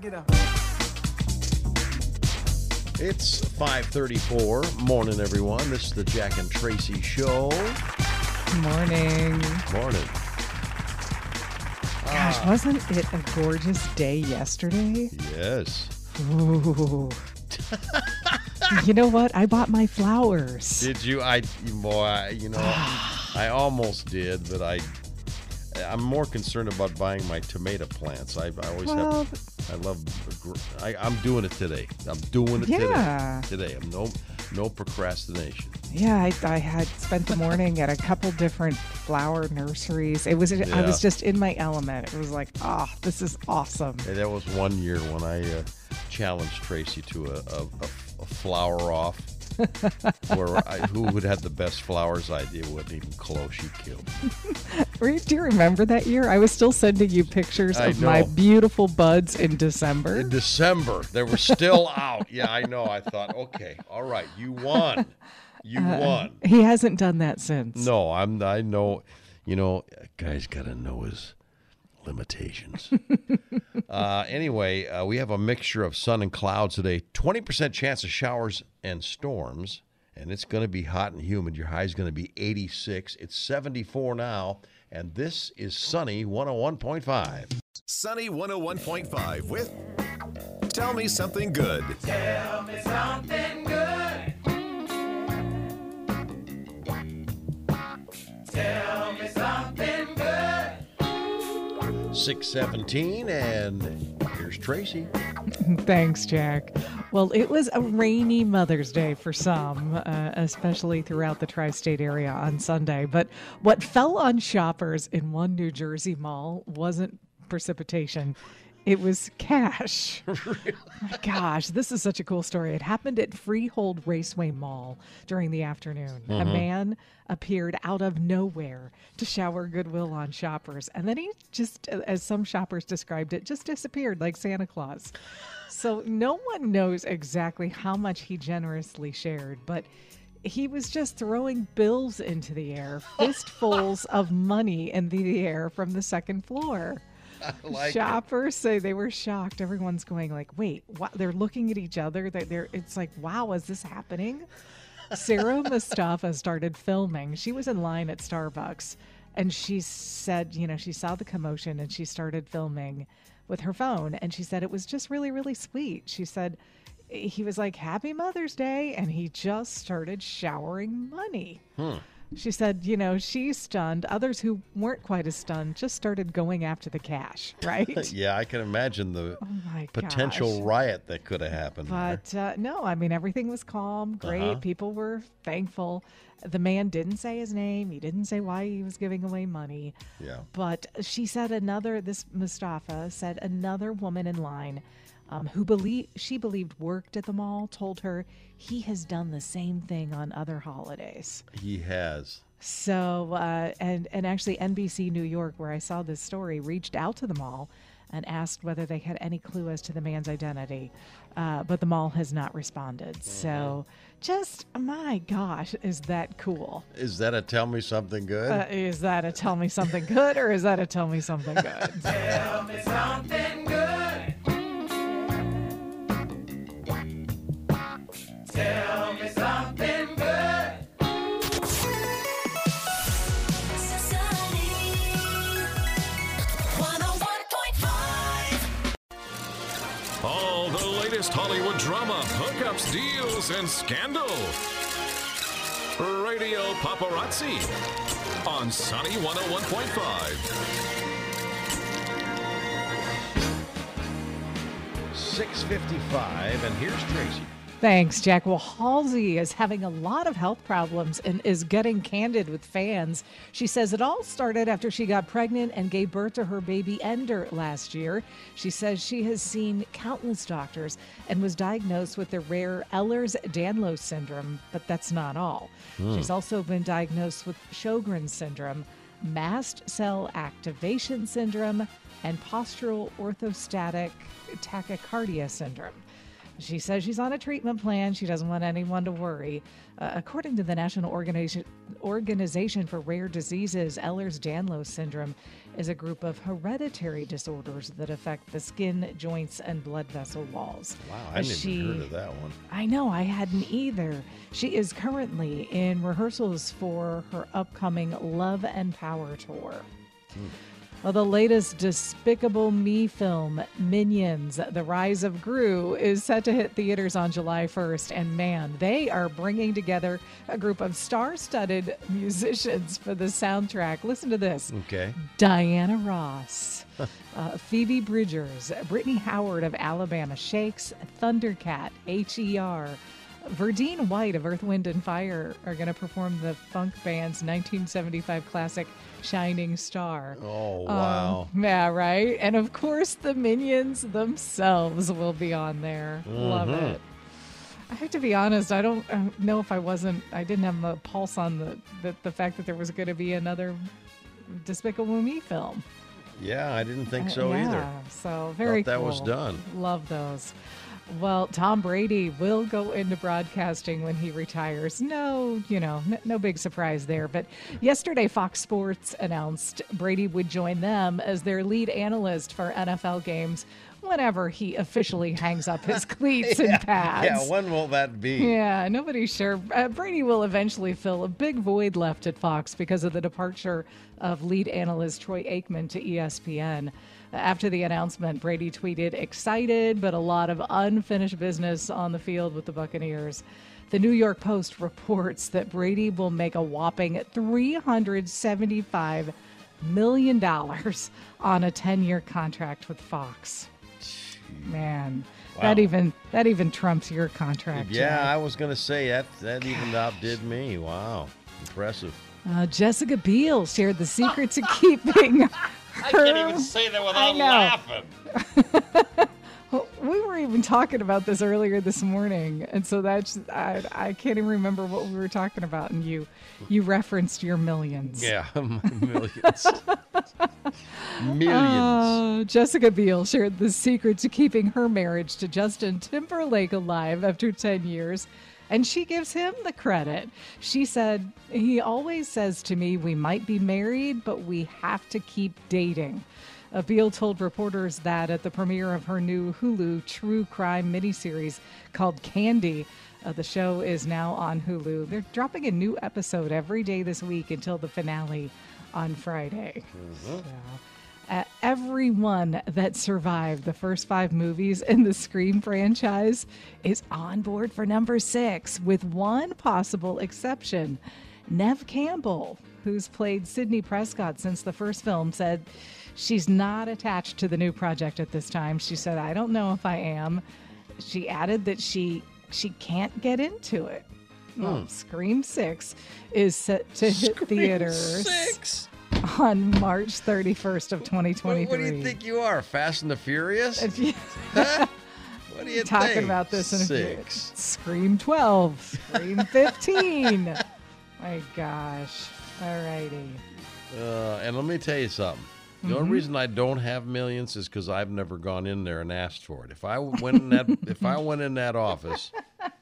get a. It's 5:34 morning, everyone. This is the Jack and Tracy Show. Morning. Morning. Gosh, ah. wasn't it a gorgeous day yesterday? Yes. Ooh. you know what? I bought my flowers. Did you? I, boy, you know, I almost did, but I, I'm more concerned about buying my tomato plants. I, I always Well, have. I love. I, I'm doing it today. I'm doing it Yeah. today. Today. I'm no, no procrastination. Yeah, I, I had spent the morning at a couple different flower nurseries. It was I was just in my element. It was like, ah, this is awesome. That was one year when I uh, challenged Tracy to a, a, a, flower off. where I, who would have the best flowers idea wasn't even close. She killed. Do you remember that year? I was still sending you pictures I of my beautiful buds in December. In December, they were still out. Yeah, I know. I thought, okay, all right, you won. You Uh, won. he hasn't done that since. No, I'm. I know. You know, a guy's got to know his limitations. uh, anyway, uh, we have a mixture of sun and clouds today. Twenty percent chance of showers and storms, and it's going to be hot and humid. Your high is going to be 86. It's 74 now, and this is sunny 101.5. Sunny 101.5 with Tell Me Something Good. Tell me something good. Tell me something good. 617, and here's Tracy. Thanks, Jack. Well, it was a rainy Mother's Day for some, uh, especially throughout the tri state area on Sunday. But what fell on shoppers in one New Jersey mall wasn't precipitation. It was cash. My gosh, this is such a cool story. It happened at Freehold Raceway Mall during the afternoon. A mm-hmm. man appeared out of nowhere to shower goodwill on shoppers. And then he just, as some shoppers described it, just disappeared like Santa Claus. So no one knows exactly how much he generously shared, but he was just throwing bills into the air, fistfuls of money in the air from the second floor. like it. Shoppers say they were shocked. Everyone's going like, "Wait, what?" They're looking at each other. They're, they're it's like, "Wow, is this happening?" Sarah Mustafa started filming. She was in line at Starbucks, and she said, you know, she saw the commotion and she started filming with her phone. And she said it was just really, really sweet. She said he was like, "Happy Mother's Day," and he just started showering money. Hmm. She said, you know, she's stunned. Others who weren't quite as stunned just started going after the cash, right? Yeah, I can imagine the Oh potential gosh. riot that could have happened. But uh, no, I mean, everything was calm, great. Uh-huh. People were thankful. The man didn't say his name, he didn't say why he was giving away money. Yeah. But she said another, this Mustafa said another woman in line um, who believe she believed worked at the mall told her he has done the same thing on other holidays. He has. So, uh, and and actually, NBC New York, where I saw this story, reached out to the mall and asked whether they had any clue as to the man's identity, uh, but the mall has not responded. So, just my gosh, is that cool? Is that a tell me something good? Uh, is that a tell me something good, or is that a tell me something good? Tell me something Hollywood drama, hookups, deals, and scandal. Radio Paparazzi on Sunny 101.5. 655, and here's Tracy. Thanks, Jack. Well, Halsey is having a lot of health problems and is getting candid with fans. She says it all started after she got pregnant and gave birth to her baby Ender last year. She says she has seen countless doctors and was diagnosed with the rare Ehlers Danlos syndrome, but that's not all. Hmm. She's also been diagnosed with Sjogren's syndrome, mast cell activation syndrome, and postural orthostatic tachycardia syndrome. She says she's on a treatment plan. She doesn't want anyone to worry. Uh, according to the National Organization, Organization for Rare Diseases, Ehlers Danlos syndrome is a group of hereditary disorders that affect the skin, joints, and blood vessel walls. Wow, I didn't she, even heard of that one. I know, I hadn't either. She is currently in rehearsals for her upcoming Love and Power tour. Well, the latest Despicable Me film, Minions The Rise of Gru, is set to hit theaters on July 1st. And man, they are bringing together a group of star studded musicians for the soundtrack. Listen to this Okay. Diana Ross, uh, Phoebe Bridgers, Brittany Howard of Alabama Shakes, Thundercat, HER. Verdine White of Earth, Wind, and Fire are going to perform the funk band's 1975 classic Shining Star. Oh, wow. Um, yeah, right. And of course, the minions themselves will be on there. Love Mm-hmm. it. I have to be honest. I don't uh, know if I wasn't. I didn't have a pulse on the the, the fact that there was going to be another Despicable Me film. yeah, I didn't think Uh, so either. So very that was done. Love those. Well, Tom Brady will go into broadcasting when he retires. No, you know, n- no big surprise there. But yesterday, Fox Sports announced Brady would join them as their lead analyst for NFL games whenever he officially hangs up his cleats and pads. Yeah, when will that be? Yeah, nobody's sure. Uh, Brady will eventually fill a big void left at Fox because of the departure of lead analyst Troy Aikman to ESPN. After the announcement, Brady tweeted, excited, but a lot of unfinished business on the field with the Buccaneers. The New York Post reports that Brady will make a whopping $375 million on a 10 year contract with Fox. Man, that even that even trumps your contract. Yeah, Jack. I was gonna say that that even outdid me. Wow, impressive. Uh, Jessica Biel shared the secret to keeping. I can't even say that without laughing. We were even talking about this earlier this morning, and so that's I, I can't even remember what we were talking about, and you you referenced your millions. Yeah, millions. millions. Uh, Jessica Biel shared the secret to keeping her marriage to Justin Timberlake alive after 10 years, and she gives him the credit. She said, He always says to me, We might be married, but we have to keep dating. Biel told reporters that at the premiere of her new Hulu true crime miniseries called Candy. Uh, the show is now on Hulu. They're dropping a new episode every day this week until the finale on Friday. So, uh, everyone that survived the first five movies in the Scream franchise is on board for number six, with one possible exception. Nev Campbell, who's played Sidney Prescott since the first film, said she's not attached to the new project at this time. She said, I don't know if I am. She added that she she can't get into it. Well, Scream 6 is set to hit theaters Six. On March 31st of What, 2023. what do you think you are, Fast and the Furious? What are you talking think? about this in a few six. Scream 12, Scream 15. My gosh. All righty. Uh, and let me tell you something. The Mm-hmm. only reason I don't have millions is because I've never gone in there and asked for it. If I went in that, if I went in that office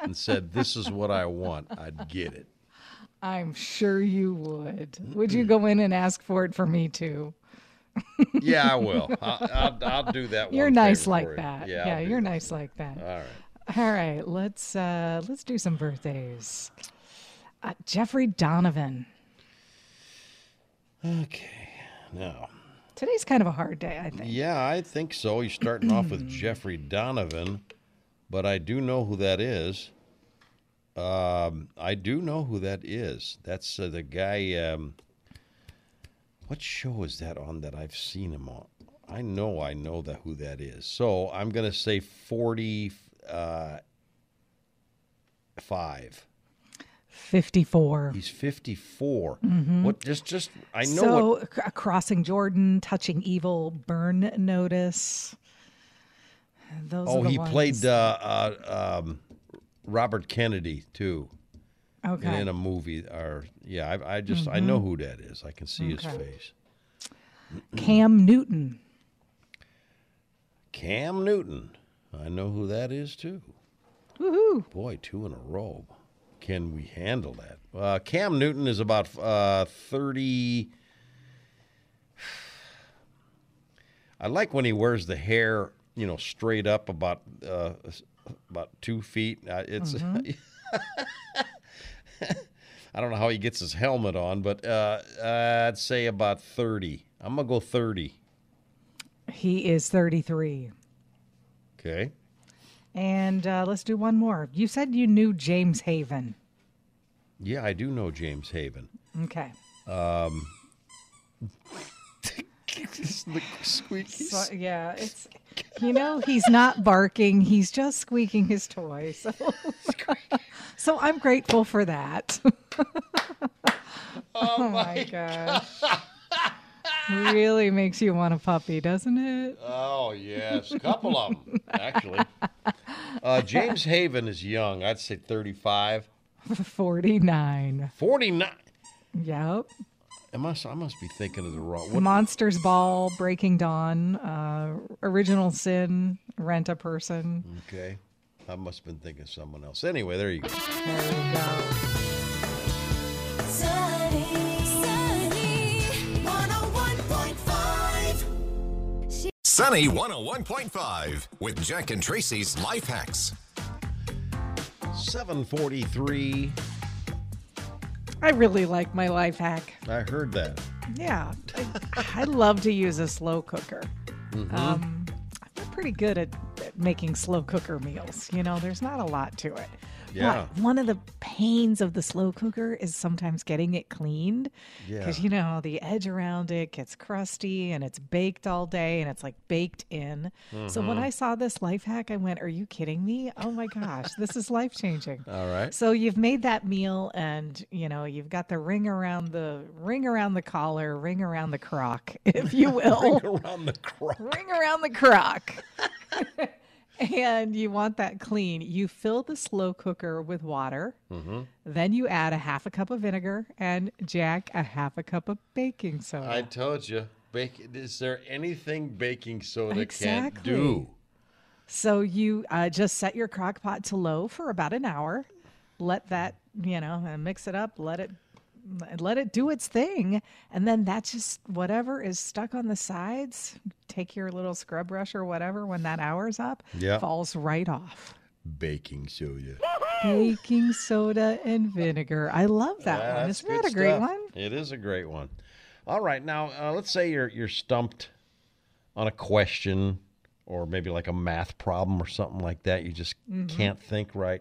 and said, "This is what I want," I'd get it. I'm sure you would. Would you go in and ask for it for me too? Yeah, I will. I'll, I'll, I'll do that. You're nice like that. Yeah, Yeah, you're that. nice like that. All right. All right, let's uh let's do some birthdays. Uh, Jeffrey Donovan. Okay. Now, Today's kind of a hard day, I think. yeah, I think so. You're starting off with Jeffrey Donovan, but I do know who that is. Um, I do know who that is. That's uh, the guy. Um, what show is that on that I've seen him on? I know, I know that who that is. So I'm gonna say forty uh, five. 54. He's 54. What? Just, just I know so, what. c- Crossing Jordan, Touching Evil, Burn Notice. Those Oh, are the he ones. played uh, uh, um, Robert Kennedy too okay. Mm-hmm. in a movie. Or yeah, I, I just I know who that is. I can see his face. Cam Newton. Cam Newton. I know who that is too. Woohoo! Boy, two in a row. Can we handle that? Uh, Cam Newton is about uh, 30. I like when he wears the hair, you know, straight up about uh, about two feet. Uh, it's. I don't know how he gets his helmet on, but uh, I'd say about 30. I'm going to go 30. He is 33. Okay. And uh, let's do one more. You said you knew James Haven. Yeah, I do know James Haven. Okay. Um, squeaky. So, yeah, it's you know he's not barking; he's just squeaking his toy. So, so I'm grateful for that. oh my gosh! really makes you want a puppy, doesn't it? Oh yes, a couple of them actually. Uh, James Haven is young. I'd say 35, Forty nine. 49. Yep. I must. I must be thinking of the wrong. What, Monsters Ball, Breaking Dawn, uh, Original Sin, Rent a Person. okay, I must have been thinking of someone else. Anyway, there you go. There you go. Sunny, sunny, 101.5. Sunny 101.5 with Jack and Tracy's Life Hacks. 743. I really like my life hack. I heard that. Yeah, I, I love to use a slow cooker. Mm-hmm. Um, I'm pretty good at, at making slow cooker meals. You know, there's not a lot to it. Yeah. But one of the pains of the slow cooker is sometimes getting it cleaned. Because, Yeah. you know, the edge around it gets crusty and it's baked all day and it's like baked in. So Mm-hmm. when I saw this life hack, I went, Are you kidding me? Oh my gosh, this is life changing. All right. So you've made that meal, and you know you've got the ring around the ring around the collar, ring around the crock, if you will, ring Around the crock. ring around the crock. and you want that clean. You fill the slow cooker with water. Mm-hmm. Then you add a half a cup of vinegar and Jack a half a cup of baking soda. I told you. Bake, is there anything baking soda can't Exactly. do? So you uh, just set your crock pot to low for about an hour. Let that, you know, mix it up. Let it let it do its thing, and then that's just whatever is stuck on the sides. Take your little scrub brush or whatever when that hour's up. Yeah. falls right off. Baking soda. Baking soda and vinegar. I love that Yeah, one. Isn't that a great stuff. one? It is a great one. All right, now uh, let's say you're you're stumped on a question or maybe like a math problem or something like that. You just Mm-hmm. can't think right.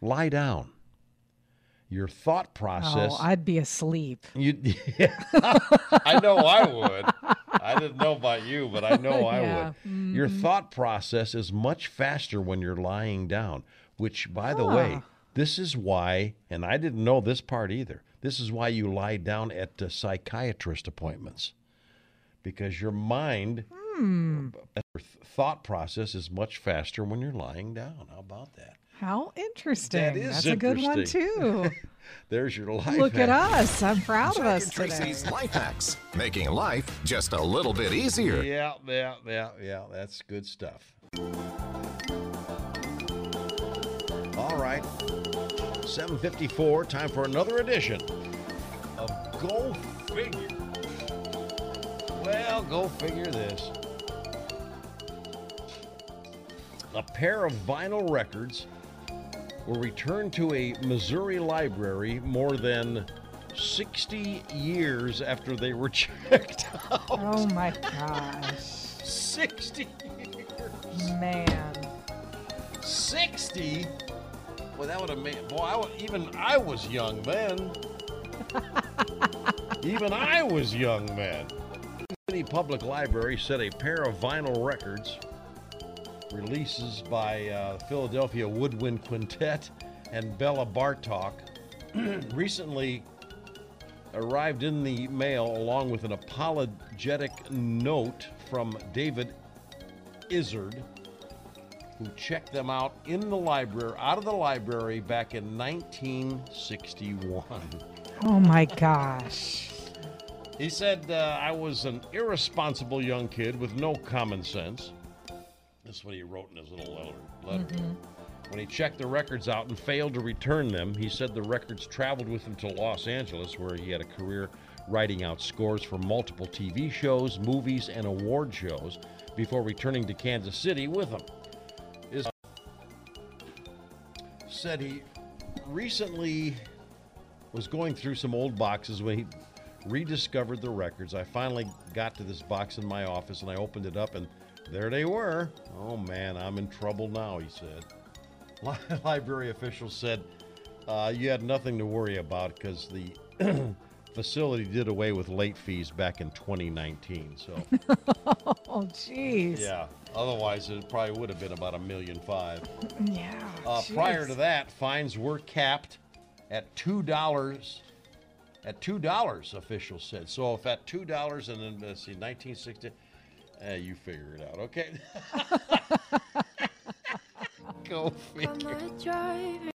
Lie down. Your thought process. Oh, I'd be asleep. You, yeah, I know I would. I didn't know about you, but I know I Yeah, would. Your Mm-hmm. thought process is much faster when you're lying down, which, by the way, this is why, and I didn't know this part either. This is why you lie down at uh, psychiatrist appointments because your mind, Hmm. your th- thought process is much faster when you're lying down. How about that? How interesting. That is That's a good one too. There's your life. Look at us. I'm proud of us and today. Tracy's Life Hacks, making life just a little bit easier. Yeah, yeah, yeah, yeah. That's good stuff. All right. 754, time for another edition of Go Figure. Well, go figure this. A pair of vinyl records were returned to a Missouri library more than 60 years after they were checked out. Oh my gosh. 60 years. Man. 60? Well, that would have made. Boy, I, even I was young then. even I was young then. City Public Library said a pair of vinyl records, releases by uh, Philadelphia Woodwind Quintet and Bela Bartok, recently arrived in the mail along with an apologetic note from David Izzard, who checked them out in the library, out of the library back in 1961. Oh my gosh. He said, uh, I was an irresponsible young kid with no common sense. This is what he wrote in his little letter. letter. Mm-hmm. when he checked the records out and failed to return them. He said the records traveled with him to Los Angeles, where he had a career writing out scores for multiple TV shows, movies, and award shows before returning to Kansas City with them. Is said he recently was going through some old boxes when he rediscovered the records. I finally got to this box in my office and I opened it up and there they were. Oh man, I'm in trouble now, he said. Li- Library officials said uh, you had nothing to worry about because the facility did away with late fees back in 2019. So, Oh, jeez. yeah, otherwise it probably would have been about a million five. Yeah. Uh, prior to that, fines were capped at two dollars. At two dollars, officials said. So if at two dollars and then let's see, 1960, uh, you figure it out, okay? Go figure. I'm a driver.